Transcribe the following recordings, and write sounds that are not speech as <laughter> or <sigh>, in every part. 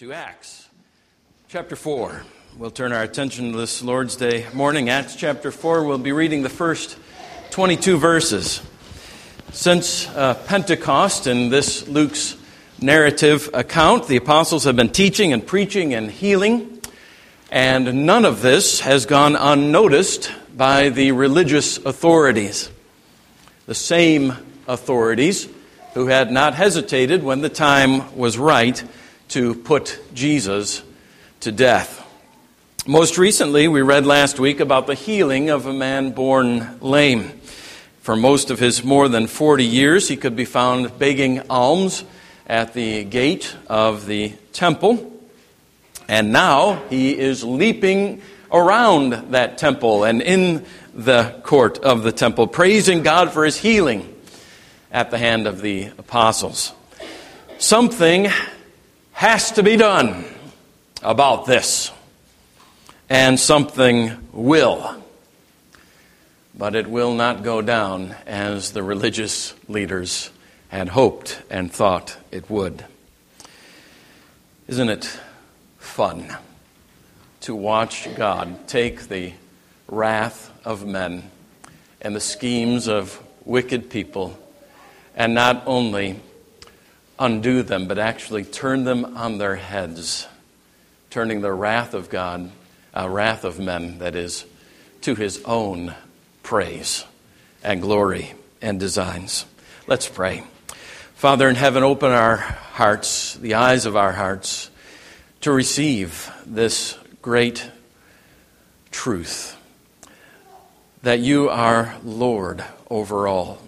to Acts chapter 4. We'll turn our attention to this Lord's Day morning. Acts chapter 4, we'll be reading the first 22 verses. Since uh, Pentecost, in this Luke's narrative account, the apostles have been teaching and preaching and healing, and none of this has gone unnoticed by the religious authorities. The same authorities who had not hesitated when the time was right to put Jesus to death. Most recently, we read last week about the healing of a man born lame. For most of his more than 40 years, he could be found begging alms at the gate of the temple. And now he is leaping around that temple and in the court of the temple, praising God for his healing at the hand of the apostles. Something has to be done about this, and something will. But it will not go down as the religious leaders had hoped and thought it would. Isn't it fun to watch God take the wrath of men and the schemes of wicked people and not only undo them, but actually turn them on their heads, turning the wrath of God, uh, wrath of men, that is, to his own praise and glory and designs. Let's pray. Father in heaven, open our hearts, the eyes of our hearts, to receive this great truth that you are Lord over all,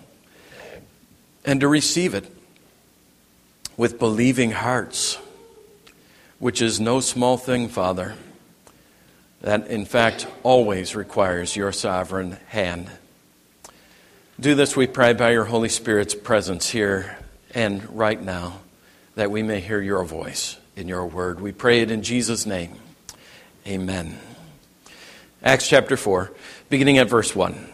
and to receive it with believing hearts, which is no small thing, Father. That, in fact, always requires your sovereign hand. Do this, we pray, by your Holy Spirit's presence here and right now, that we may hear your voice in your word. We pray it in Jesus' name. Amen. Acts chapter 4, beginning at verse 1.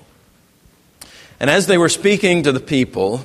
And as they were speaking to the people,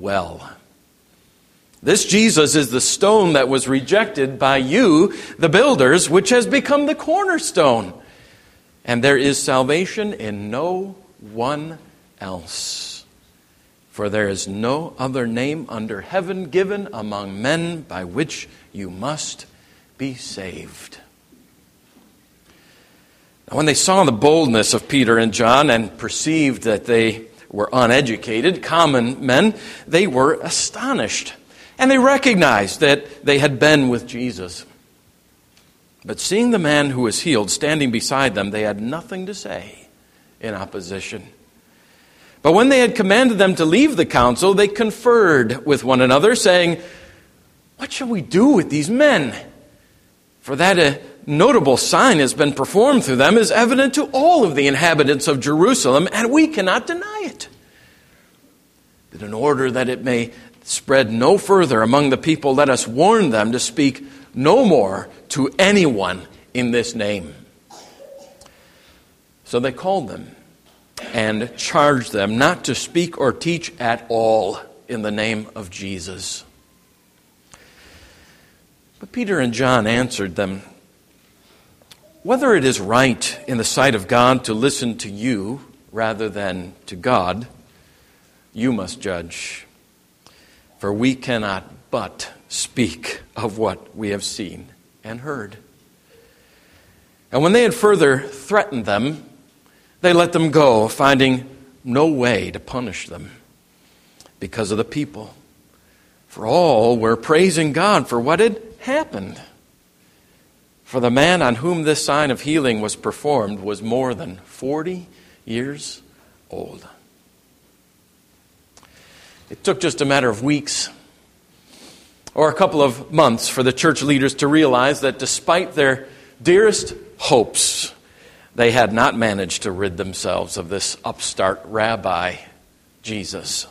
well. This Jesus is the stone that was rejected by you, the builders, which has become the cornerstone. And there is salvation in no one else. For there is no other name under heaven given among men by which you must be saved. Now, when they saw the boldness of Peter and John and perceived that they were uneducated, common men, they were astonished. And they recognized that they had been with Jesus. But seeing the man who was healed standing beside them, they had nothing to say in opposition. But when they had commanded them to leave the council, they conferred with one another, saying, What shall we do with these men? For that a notable sign has been performed through them is evident to all of the inhabitants of Jerusalem, and we cannot deny it. But in order that it may spread no further among the people, let us warn them to speak no more to anyone in this name. So they called them and charged them not to speak or teach at all in the name of Jesus. But Peter and John answered them Whether it is right in the sight of God to listen to you rather than to God, you must judge. For we cannot but speak of what we have seen and heard. And when they had further threatened them, they let them go, finding no way to punish them because of the people. For all were praising God for what had happened. For the man on whom this sign of healing was performed was more than 40 years old. It took just a matter of weeks or a couple of months for the church leaders to realize that despite their dearest hopes, they had not managed to rid themselves of this upstart rabbi, Jesus.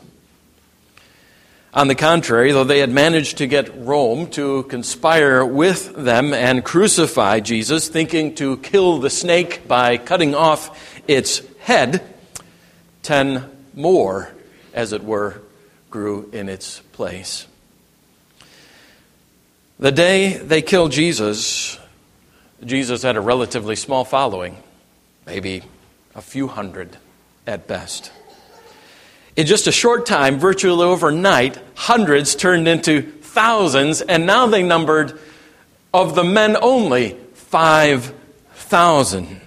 On the contrary, though they had managed to get Rome to conspire with them and crucify Jesus, thinking to kill the snake by cutting off its head, ten more, as it were, grew in its place. The day they killed Jesus, Jesus had a relatively small following, maybe a few hundred at best. In just a short time, virtually overnight, hundreds turned into thousands, and now they numbered, of the men only, 5,000.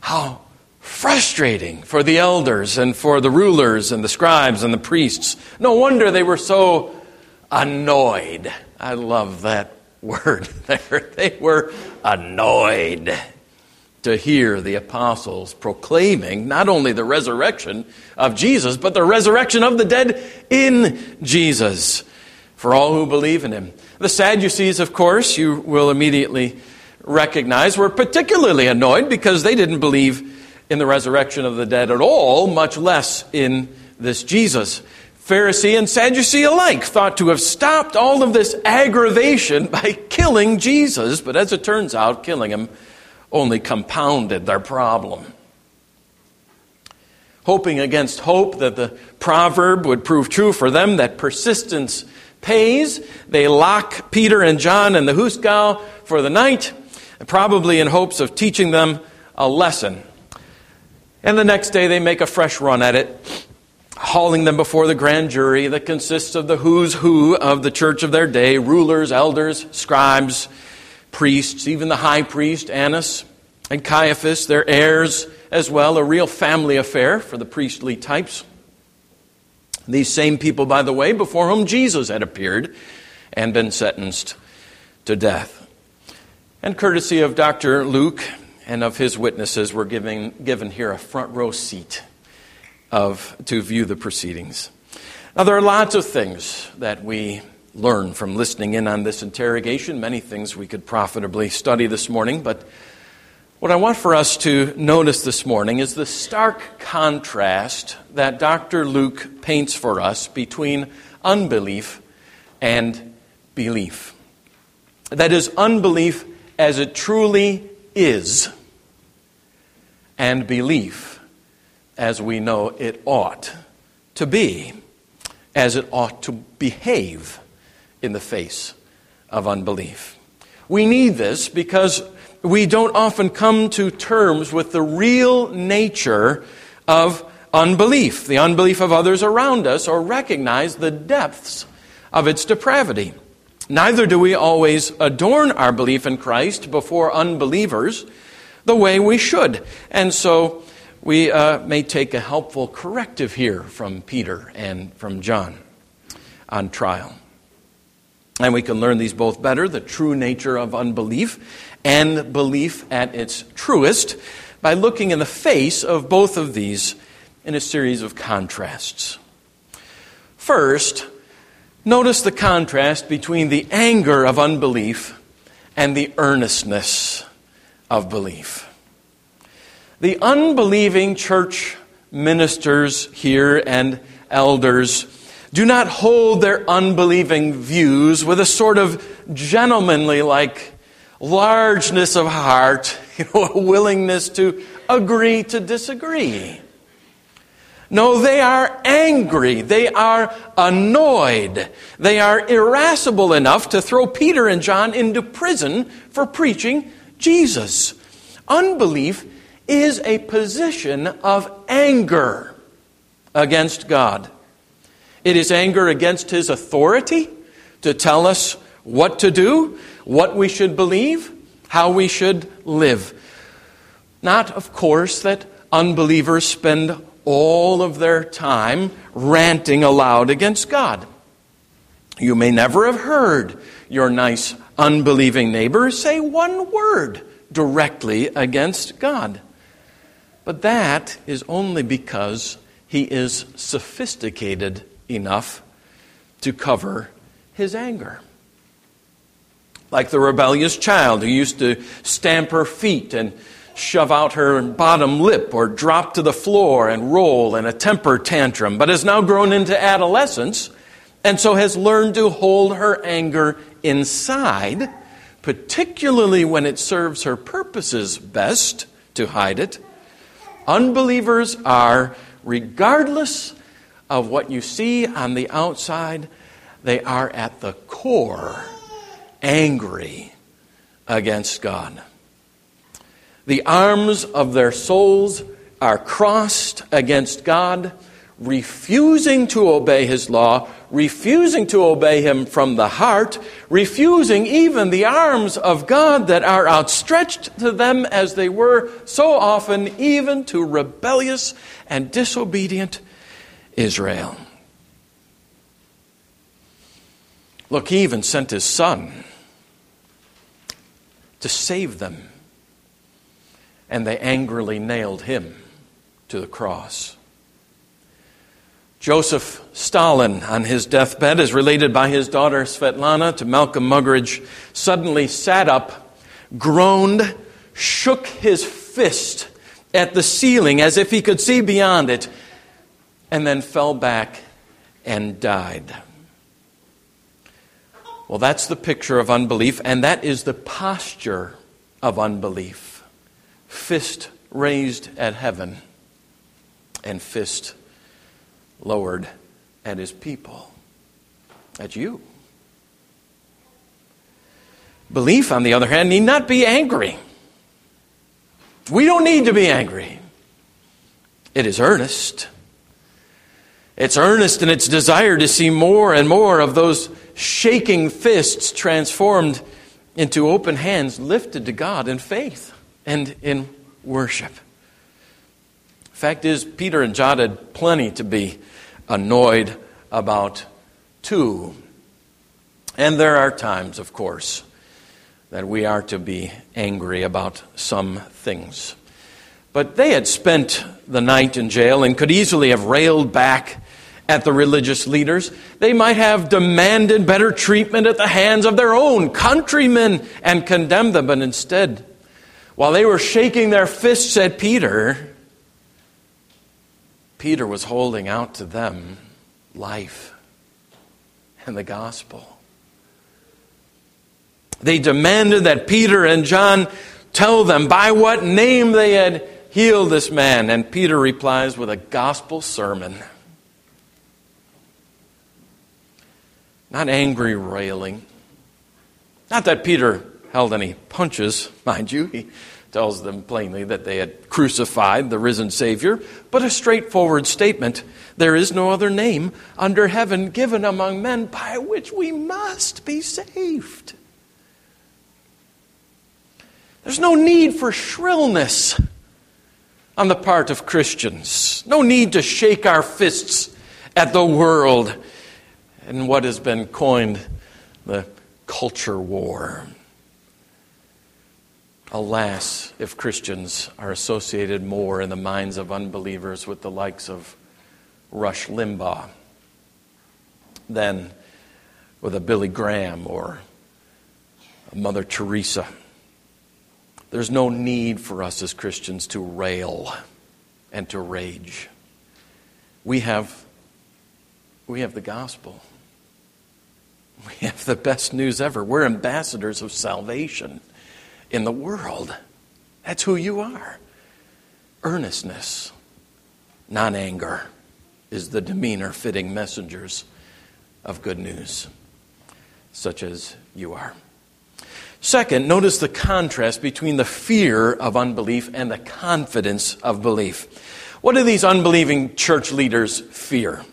How frustrating for the elders and for the rulers and the scribes and the priests. No wonder they were so annoyed. I love that <laughs> word there. They were annoyed to hear the apostles proclaiming not only the resurrection of Jesus, but the resurrection of the dead in Jesus for all who believe in him. The Sadducees, of course, you will immediately recognize, were particularly annoyed because they didn't believe in the resurrection of the dead at all, much less in this Jesus. Pharisee and Sadducee alike thought to have stopped all of this aggravation by killing Jesus, but as it turns out, killing him only compounded their problem. Hoping against hope that the proverb would prove true for them that persistence pays, they lock Peter and John in the hoosegow for the night, probably in hopes of teaching them a lesson. And the next day they make a fresh run at it, hauling them before the grand jury that consists of the who's who of the church of their day rulers, elders, scribes, priests, even the high priest, Annas, and Caiaphas, their heirs as well, a real family affair for the priestly types. These same people, by the way, before whom Jesus had appeared and been sentenced to death. And courtesy of Dr. Luke and of his witnesses, we're giving, given here a front row seat of, to view the proceedings. Now, there are lots of things that we learn from listening in on this interrogation, many things we could profitably study this morning, but what I want for us to notice this morning is the stark contrast that Dr. Luke paints for us between unbelief and belief. That is, unbelief as it truly is, and belief as we know it ought to be, as it ought to behave in the face of unbelief. We need this because we don't often come to terms with the real nature of unbelief, the unbelief of others around us, or recognize the depths of its depravity. Neither do we always adorn our belief in Christ before unbelievers the way we should. And so we uh, may take a helpful corrective here from Peter and from John on trial. And we can learn these both better the true nature of unbelief and belief at its truest by looking in the face of both of these in a series of contrasts. First, notice the contrast between the anger of unbelief and the earnestness of belief. The unbelieving church ministers here and elders do not hold their unbelieving views with a sort of gentlemanly like largeness of heart, <laughs> you know, a willingness to agree to disagree. No, they are angry. They are annoyed. They are irascible enough to throw Peter and John into prison for preaching Jesus. Unbelief is a position of anger against God. It is anger against His authority to tell us what to do, what we should believe, how we should live. Not, of course, that unbelievers spend all of their time ranting aloud against God. You may never have heard your nice unbelieving neighbor say one word directly against God. But that is only because he is sophisticated enough to cover his anger. Like the rebellious child who used to stamp her feet and shove out her bottom lip or drop to the floor and roll in a temper tantrum, but has now grown into adolescence and so has learned to hold her anger inside, particularly when it serves her purposes best to hide it. Unbelievers are, regardless of what you see on the outside, they are at the core angry against God. The arms of their souls are crossed against God, refusing to obey His law, refusing to obey Him from the heart, refusing even the arms of God that are outstretched to them as they were so often, even to rebellious and disobedient Israel. Look, He even sent His Son to save them and they angrily nailed him to the cross. Joseph Stalin, on his deathbed, as related by his daughter Svetlana to Malcolm Muggeridge, suddenly sat up, groaned, shook his fist at the ceiling as if he could see beyond it, and then fell back and died. Well, that's the picture of unbelief, and that is the posture of unbelief fist raised at heaven and fist lowered at his people. At you. Belief, on the other hand, need not be angry. We don't need to be angry. It is earnest. It's earnest in its desire to see more and more of those shaking fists transformed into open hands lifted to God in faith and in worship. Fact is, Peter and John had plenty to be annoyed about, too. And there are times, of course, that we are to be angry about some things. But they had spent the night in jail and could easily have railed back at the religious leaders. They might have demanded better treatment at the hands of their own countrymen and condemned them, but instead, while they were shaking their fists at Peter, Peter was holding out to them life and the gospel. They demanded that Peter and John tell them by what name they had healed this man. And Peter replies with a gospel sermon. Not angry railing. Not that Peter held any punches, <laughs> mind you. He tells them plainly that they had crucified the risen Savior, but a straightforward statement there is no other name under heaven given among men by which we must be saved. There's no need for shrillness on the part of Christians, no need to shake our fists at the world and what has been coined the culture war. Alas, if Christians are associated more in the minds of unbelievers with the likes of Rush Limbaugh than with a Billy Graham or a Mother Teresa. There's no need for us as Christians to rail and to rage. We have We have the gospel. We have the best news ever. We're ambassadors of salvation in the world. That's who you are. Earnestness, non anger, is the demeanor fitting messengers of good news, such as you are. Second, notice the contrast between the fear of unbelief and the confidence of belief. What do these unbelieving church leaders fear?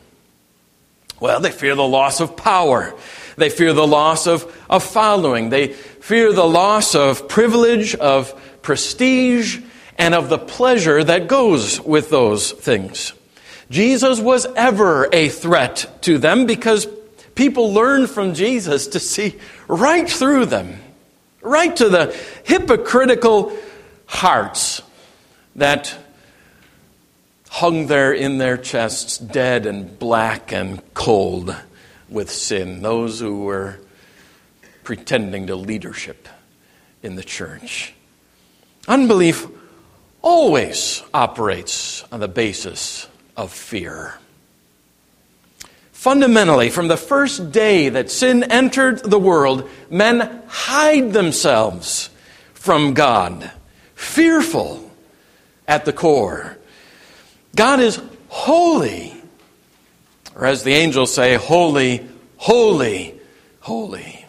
Well, they fear the loss of power. They fear the loss of, of following. They fear the loss of privilege, of prestige, and of the pleasure that goes with those things. Jesus was ever a threat to them because people learned from Jesus to see right through them, right to the hypocritical hearts that hung there in their chests, dead and black and cold with sin, those who were pretending to leadership in the church. Unbelief always operates on the basis of fear. Fundamentally, from the first day that sin entered the world, men hide themselves from God, fearful at the core. God is holy or as the angels say, holy, holy, holy.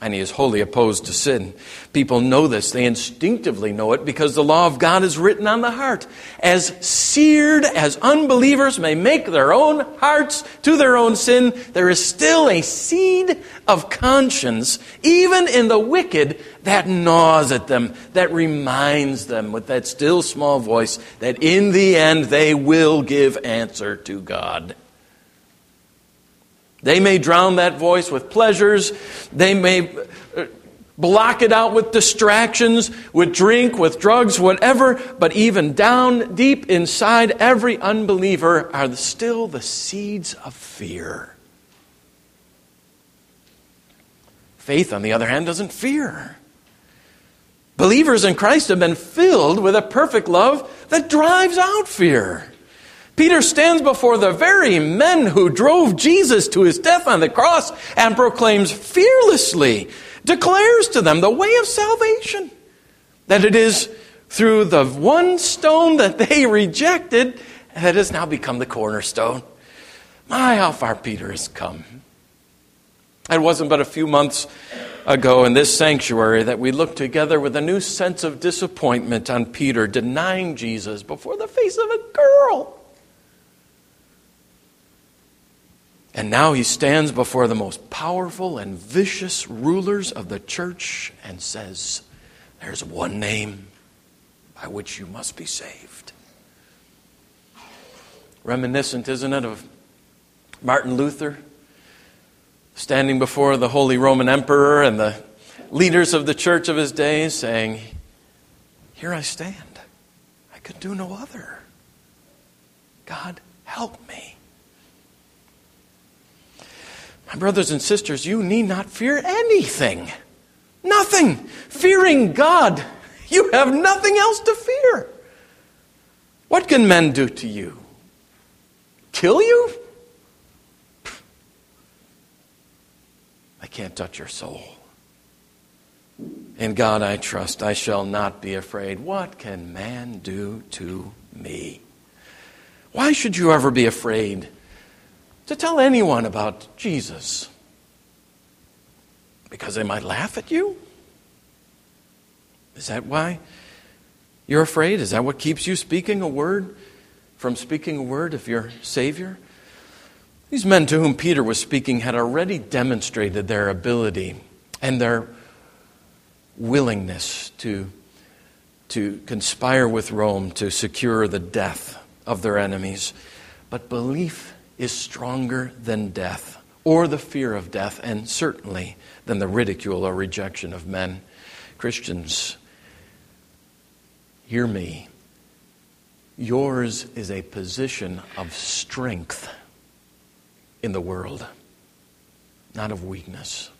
And he is wholly opposed to sin. People know this. They instinctively know it because the law of God is written on the heart. As seared as unbelievers may make their own hearts to their own sin, there is still a seed of conscience, even in the wicked, that gnaws at them, that reminds them with that still small voice that in the end they will give answer to God. They may drown that voice with pleasures. They may uh, block it out with distractions, with drink, with drugs, whatever. But even down deep inside every unbeliever are still the seeds of fear. Faith, on the other hand, doesn't fear. Believers in Christ have been filled with a perfect love that drives out fear. Peter stands before the very men who drove Jesus to his death on the cross and proclaims fearlessly, declares to them the way of salvation. That it is through the one stone that they rejected that has now become the cornerstone. My, how far Peter has come. It wasn't but a few months ago in this sanctuary that we looked together with a new sense of disappointment on Peter denying Jesus before the face of a girl. And now he stands before the most powerful and vicious rulers of the church and says, There's one name by which you must be saved. Reminiscent, isn't it, of Martin Luther standing before the Holy Roman Emperor and the leaders of the church of his day saying, Here I stand. I could do no other. God, help me. My brothers and sisters, you need not fear anything. Nothing. Fearing God, you have nothing else to fear. What can men do to you? Kill you? I can't touch your soul. In God I trust. I shall not be afraid. What can man do to me? Why should you ever be afraid to tell anyone about Jesus? Because they might laugh at you? Is that why you're afraid? Is that what keeps you speaking a word from speaking a word of your Savior? These men to whom Peter was speaking had already demonstrated their ability and their willingness to, to conspire with Rome to secure the death of their enemies. But belief is stronger than death, or the fear of death, and certainly than the ridicule or rejection of men. Christians, hear me. Yours is a position of strength in the world, not of weakness.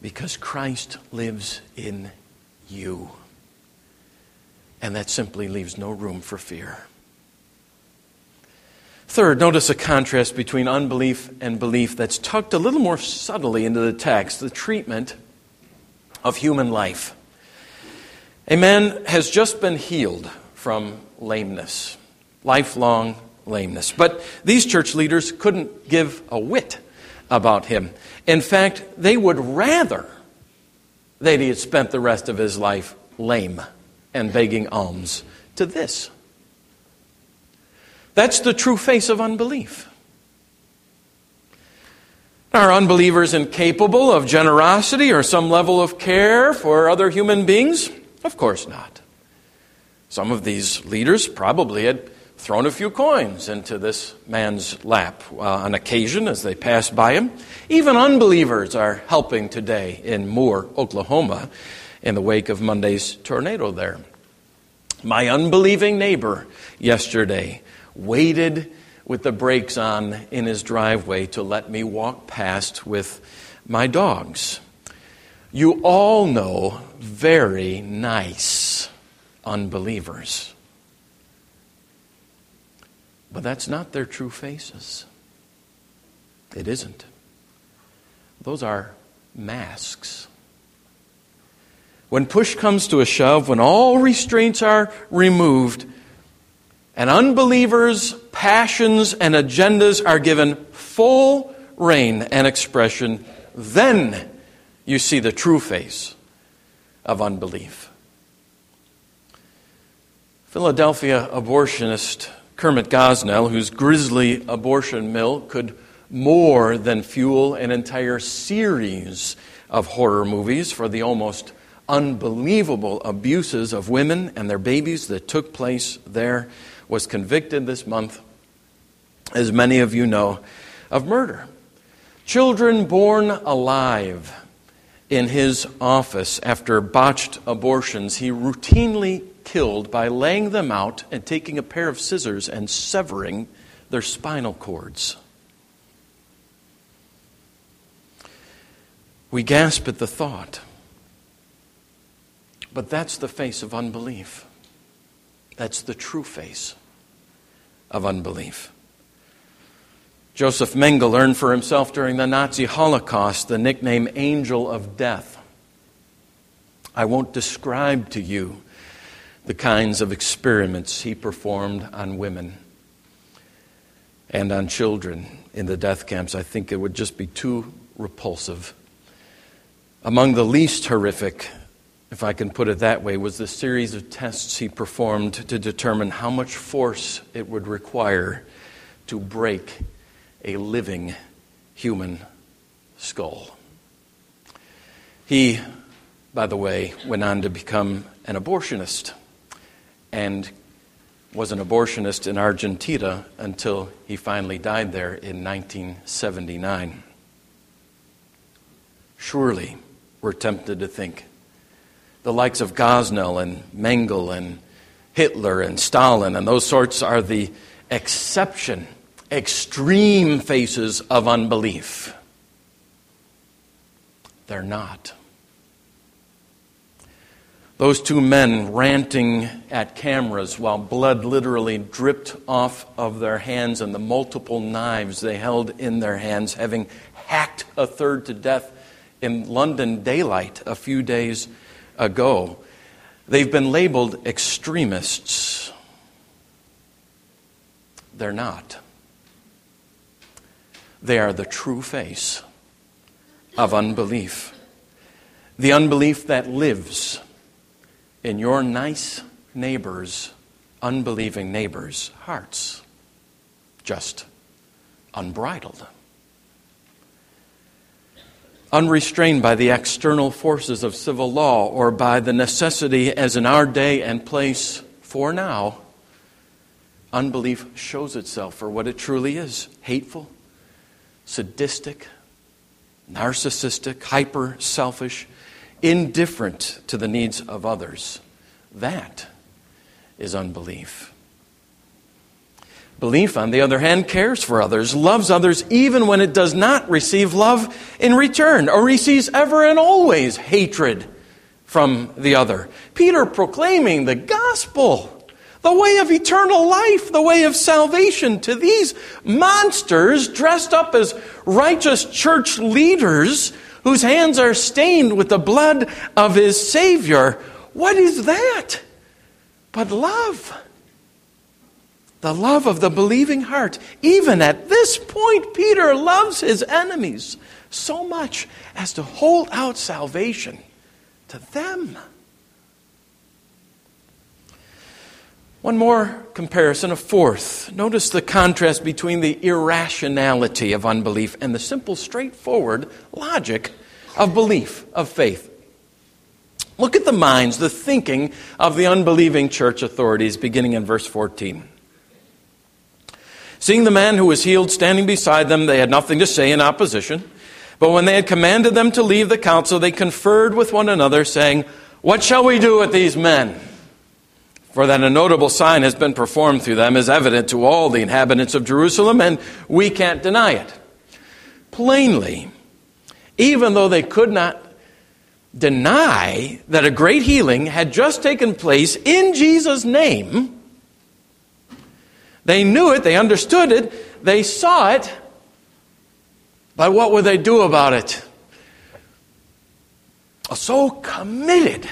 Because Christ lives in you. And that simply leaves no room for fear. Third, notice a contrast between unbelief and belief that's tucked a little more subtly into the text the treatment of human life. A man has just been healed from lameness, lifelong lameness. But these church leaders couldn't give a whit about him. In fact, they would rather that he had spent the rest of his life lame and begging alms to this. That's the true face of unbelief. Are unbelievers incapable of generosity or some level of care for other human beings? Of course not. Some of these leaders probably had thrown a few coins into this man's lap uh, on occasion as they passed by him. Even unbelievers are helping today in Moore, Oklahoma, in the wake of Monday's tornado there. My unbelieving neighbor yesterday waited with the brakes on in his driveway to let me walk past with my dogs. You all know very nice unbelievers. But that's not their true faces. It isn't. Those are masks. When push comes to a shove, when all restraints are removed, and unbelievers' passions and agendas are given full rein and expression, then you see the true face of unbelief. Philadelphia abortionist Kermit Gosnell, whose grisly abortion mill could more than fuel an entire series of horror movies for the almost unbelievable abuses of women and their babies that took place there was convicted this month, as many of you know, of murder. Children born alive in his office after botched abortions, he routinely killed by laying them out and taking a pair of scissors and severing their spinal cords. We gasp at the thought. But that's the face of unbelief. That's the true face of unbelief. Josef Mengele earned for himself during the Nazi Holocaust the nickname Angel of Death. I won't describe to you the kinds of experiments he performed on women and on children in the death camps. I think it would just be too repulsive. Among the least horrific if I can put it that way, was the series of tests he performed to determine how much force it would require to break a living human skull. He, by the way, went on to become an abortionist and was an abortionist in Argentina until he finally died there in 1979. Surely, we're tempted to think the likes of Gosnell and Mengele and Hitler and Stalin and those sorts are the exception, extreme faces of unbelief. They're not. Those two men ranting at cameras while blood literally dripped off of their hands and the multiple knives they held in their hands, having hacked a third to death in London daylight a few days ago. They've been labeled extremists. They're not. They are the true face of unbelief. The unbelief that lives in your nice neighbors, unbelieving neighbors' hearts. Just unbridled unrestrained by the external forces of civil law or by the necessity, as in our day and place for now, unbelief shows itself for what it truly is hateful, sadistic, narcissistic, hyper selfish, indifferent to the needs of others. That is unbelief. Belief, on the other hand, cares for others, loves others even when it does not receive love in return, or receives ever and always hatred from the other. Peter proclaiming the gospel, the way of eternal life, the way of salvation to these monsters dressed up as righteous church leaders whose hands are stained with the blood of his Savior. What is that? But love. The love of the believing heart. Even at this point, Peter loves his enemies so much as to hold out salvation to them. One more comparison, a fourth. Notice the contrast between the irrationality of unbelief and the simple, straightforward logic of belief, of faith. Look at the minds, the thinking of the unbelieving church authorities, beginning in verse 14. Seeing the man who was healed standing beside them, they had nothing to say in opposition. But when they had commanded them to leave the council, they conferred with one another, saying, What shall we do with these men? For that a notable sign has been performed through them is evident to all the inhabitants of Jerusalem, and we can't deny it. Plainly, even though they could not deny that a great healing had just taken place in Jesus' name, they knew it, they understood it, they saw it, but what would they do about it? So committed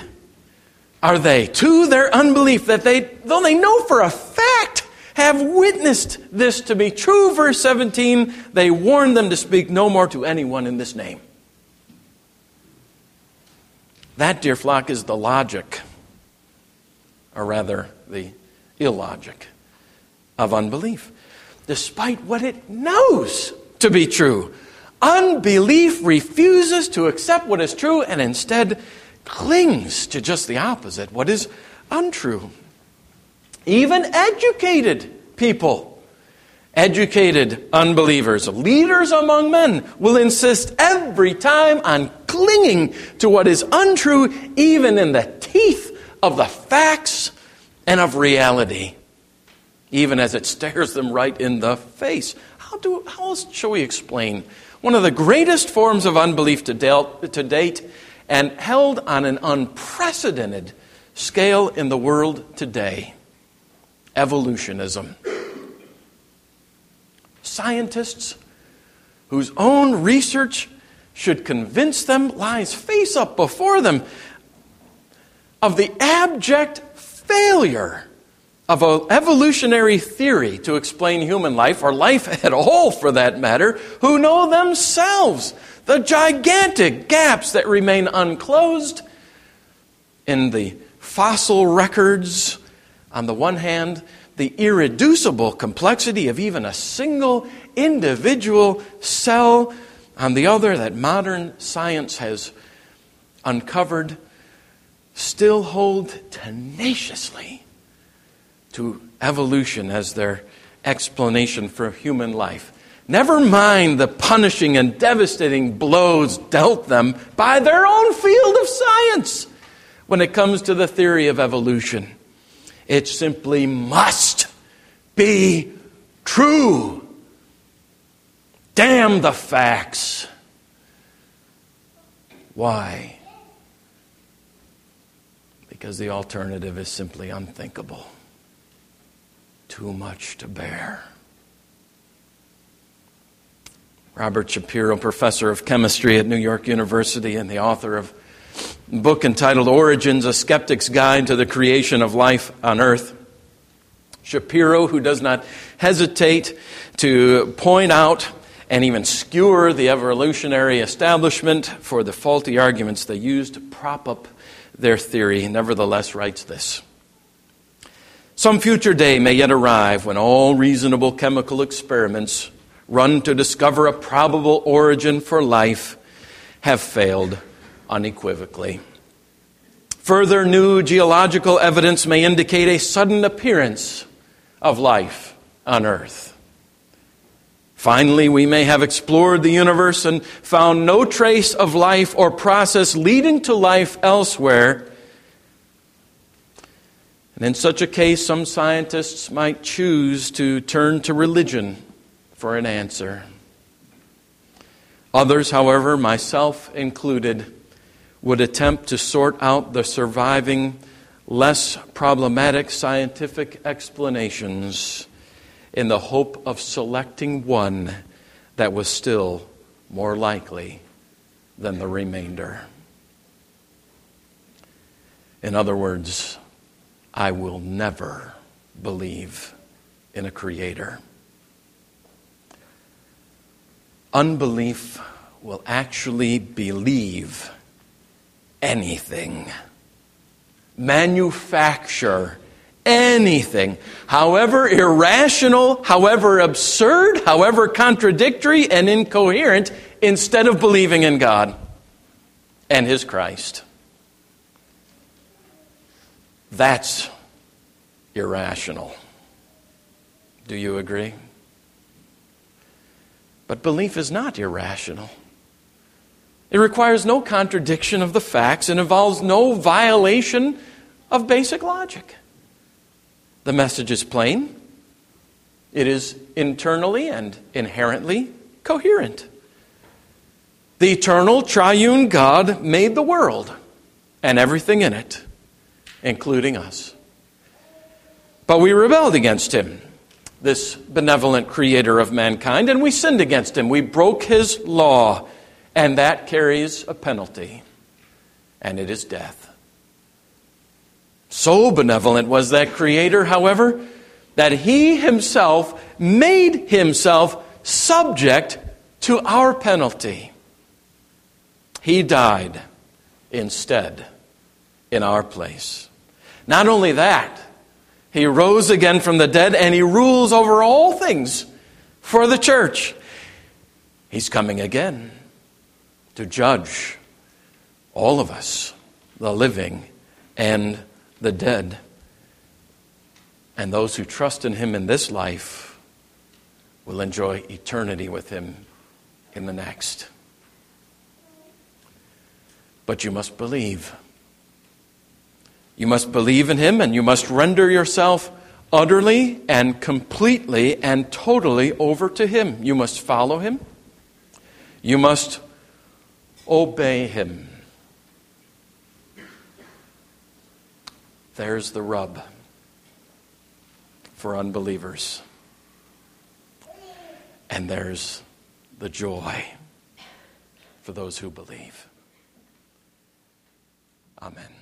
are they to their unbelief that they, though they know for a fact, have witnessed this to be true. Verse 17, they warn them to speak no more to anyone in this name. That, dear flock, is the logic, or rather, the illogic of unbelief, despite what it knows to be true. Unbelief refuses to accept what is true and instead clings to just the opposite, what is untrue. Even educated people, educated unbelievers, leaders among men will insist every time on clinging to what is untrue, even in the teeth of the facts and of reality, even as it stares them right in the face. How, do, how else shall we explain one of the greatest forms of unbelief to, to date and held on an unprecedented scale in the world today evolutionism. Scientists whose own research should convince them lies face up before them of the abject failure of an evolutionary theory to explain human life, or life at all for that matter, who know themselves. The gigantic gaps that remain unclosed in the fossil records, on the one hand, the irreducible complexity of even a single individual cell, on the other, that modern science has uncovered, still hold tenaciously to evolution as their explanation for human life. Never mind the punishing and devastating blows dealt them by their own field of science when it comes to the theory of evolution. It simply must be true. Damn the facts. Why? Because the alternative is simply unthinkable. Too much to bear. Robert Shapiro, professor of chemistry at New York University and the author of a book entitled Origins A Skeptic's Guide to the Creation of Life on Earth. Shapiro, who does not hesitate to point out and even skewer the evolutionary establishment for the faulty arguments they use to prop up their theory, nevertheless writes this. Some future day may yet arrive when all reasonable chemical experiments run to discover a probable origin for life have failed unequivocally. Further new geological evidence may indicate a sudden appearance of life on Earth. Finally, we may have explored the universe and found no trace of life or process leading to life elsewhere. And in such a case, some scientists might choose to turn to religion for an answer. Others, however, myself included, would attempt to sort out the surviving less problematic scientific explanations in the hope of selecting one that was still more likely than the remainder. In other words, I will never believe in a creator. Unbelief will actually believe anything, manufacture anything, however irrational, however absurd, however contradictory and incoherent, instead of believing in God and His Christ. That's irrational. Do you agree? But belief is not irrational. It requires no contradiction of the facts and involves no violation of basic logic. The message is plain, it is internally and inherently coherent. The eternal triune God made the world and everything in it, including us. But we rebelled against him, this benevolent creator of mankind, and we sinned against him. We broke his law and that carries a penalty, and it is death. So benevolent was that Creator, however, that He Himself made Himself subject to our penalty. He died instead in our place. Not only that, He rose again from the dead and He rules over all things for the church. He's coming again to judge all of us, the living and the dead. And those who trust in Him in this life will enjoy eternity with Him in the next. But you must believe. You must believe in Him and you must render yourself utterly and completely and totally over to Him. You must follow Him. You must obey him. There's the rub for unbelievers. And there's the joy for those who believe. Amen.